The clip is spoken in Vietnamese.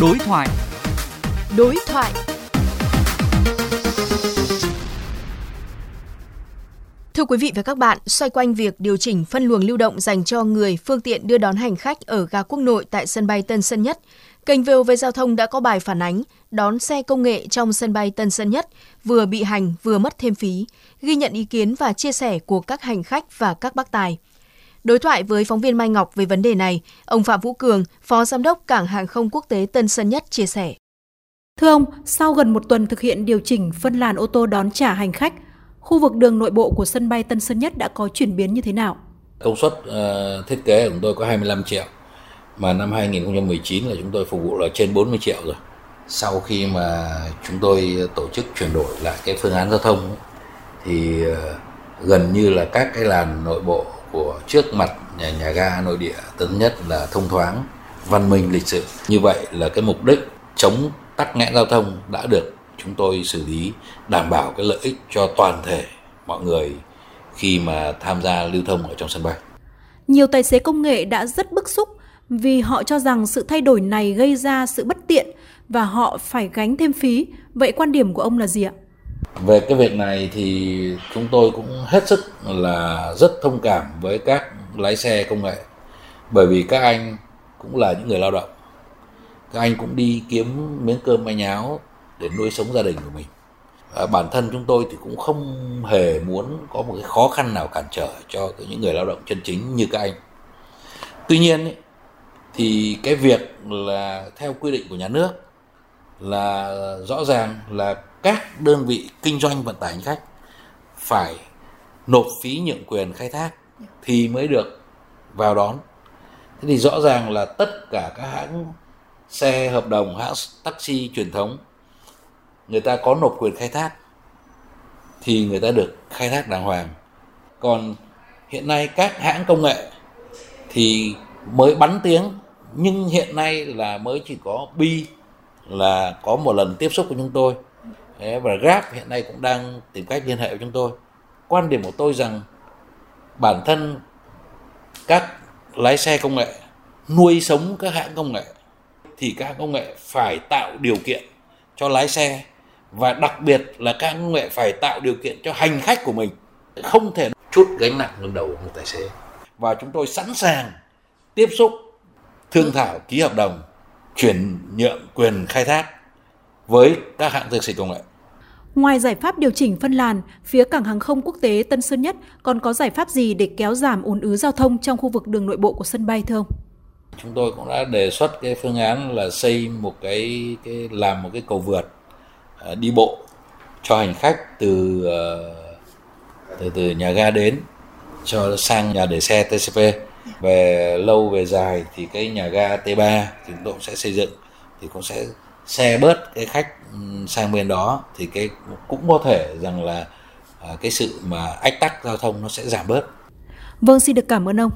Đối thoại. Đối thoại. Thưa quý vị và các bạn, xoay quanh việc điều chỉnh phân luồng lưu động dành cho người phương tiện đưa đón hành khách ở ga quốc nội tại sân bay Tân Sơn Nhất, kênh VOV Giao thông đã có bài phản ánh đón xe công nghệ trong sân bay Tân Sơn Nhất vừa bị hành vừa mất thêm phí, ghi nhận ý kiến và chia sẻ của các hành khách và các bác tài. Đối thoại với phóng viên Mai Ngọc về vấn đề này, ông Phạm Vũ Cường, Phó Giám đốc Cảng Hàng không Quốc tế Tân Sơn Nhất chia sẻ. Thưa ông, sau gần một tuần thực hiện điều chỉnh phân làn ô tô đón trả hành khách, khu vực đường nội bộ của sân bay Tân Sơn Nhất đã có chuyển biến như thế nào? Công suất uh, thiết kế của chúng tôi có 25 triệu, mà năm 2019 là chúng tôi phục vụ là trên 40 triệu rồi. Sau khi mà chúng tôi tổ chức chuyển đổi lại cái phương án giao thông thì uh, gần như là các cái làn nội bộ của trước mặt nhà, nhà ga nội địa tân nhất là thông thoáng văn minh lịch sự như vậy là cái mục đích chống tắc nghẽn giao thông đã được chúng tôi xử lý đảm bảo cái lợi ích cho toàn thể mọi người khi mà tham gia lưu thông ở trong sân bay. Nhiều tài xế công nghệ đã rất bức xúc vì họ cho rằng sự thay đổi này gây ra sự bất tiện và họ phải gánh thêm phí. Vậy quan điểm của ông là gì ạ? Về cái việc này thì chúng tôi cũng hết sức là rất thông cảm với các lái xe công nghệ. Bởi vì các anh cũng là những người lao động. Các anh cũng đi kiếm miếng cơm manh áo để nuôi sống gia đình của mình. À, bản thân chúng tôi thì cũng không hề muốn có một cái khó khăn nào cản trở cho những người lao động chân chính như các anh. Tuy nhiên ý, thì cái việc là theo quy định của nhà nước là rõ ràng là các đơn vị kinh doanh vận tải hành khách phải nộp phí nhượng quyền khai thác thì mới được vào đón. Thế thì rõ ràng là tất cả các hãng xe hợp đồng, hãng taxi truyền thống, người ta có nộp quyền khai thác thì người ta được khai thác đàng hoàng. Còn hiện nay các hãng công nghệ thì mới bắn tiếng, nhưng hiện nay là mới chỉ có bi là có một lần tiếp xúc của chúng tôi và Grab hiện nay cũng đang tìm cách liên hệ với chúng tôi. Quan điểm của tôi rằng bản thân các lái xe công nghệ, nuôi sống các hãng công nghệ thì các hãng công nghệ phải tạo điều kiện cho lái xe và đặc biệt là các hãng công nghệ phải tạo điều kiện cho hành khách của mình không thể chút gánh nặng lên đầu một tài xế. Và chúng tôi sẵn sàng tiếp xúc, thương thảo, ký hợp đồng, chuyển nhượng quyền khai thác với các hãng taxi công nghệ Ngoài giải pháp điều chỉnh phân làn, phía cảng hàng không quốc tế Tân Sơn Nhất còn có giải pháp gì để kéo giảm ùn ứ giao thông trong khu vực đường nội bộ của sân bay thưa ông? Chúng tôi cũng đã đề xuất cái phương án là xây một cái, cái làm một cái cầu vượt uh, đi bộ cho hành khách từ uh, từ từ nhà ga đến cho sang nhà để xe TCP về lâu về dài thì cái nhà ga T3 thì chúng tôi cũng sẽ xây dựng thì cũng sẽ xe bớt cái khách ừ, sang bên đó thì cái cũng có thể rằng là à, cái sự mà ách tắc giao thông nó sẽ giảm bớt. Vâng, xin được cảm ơn ông.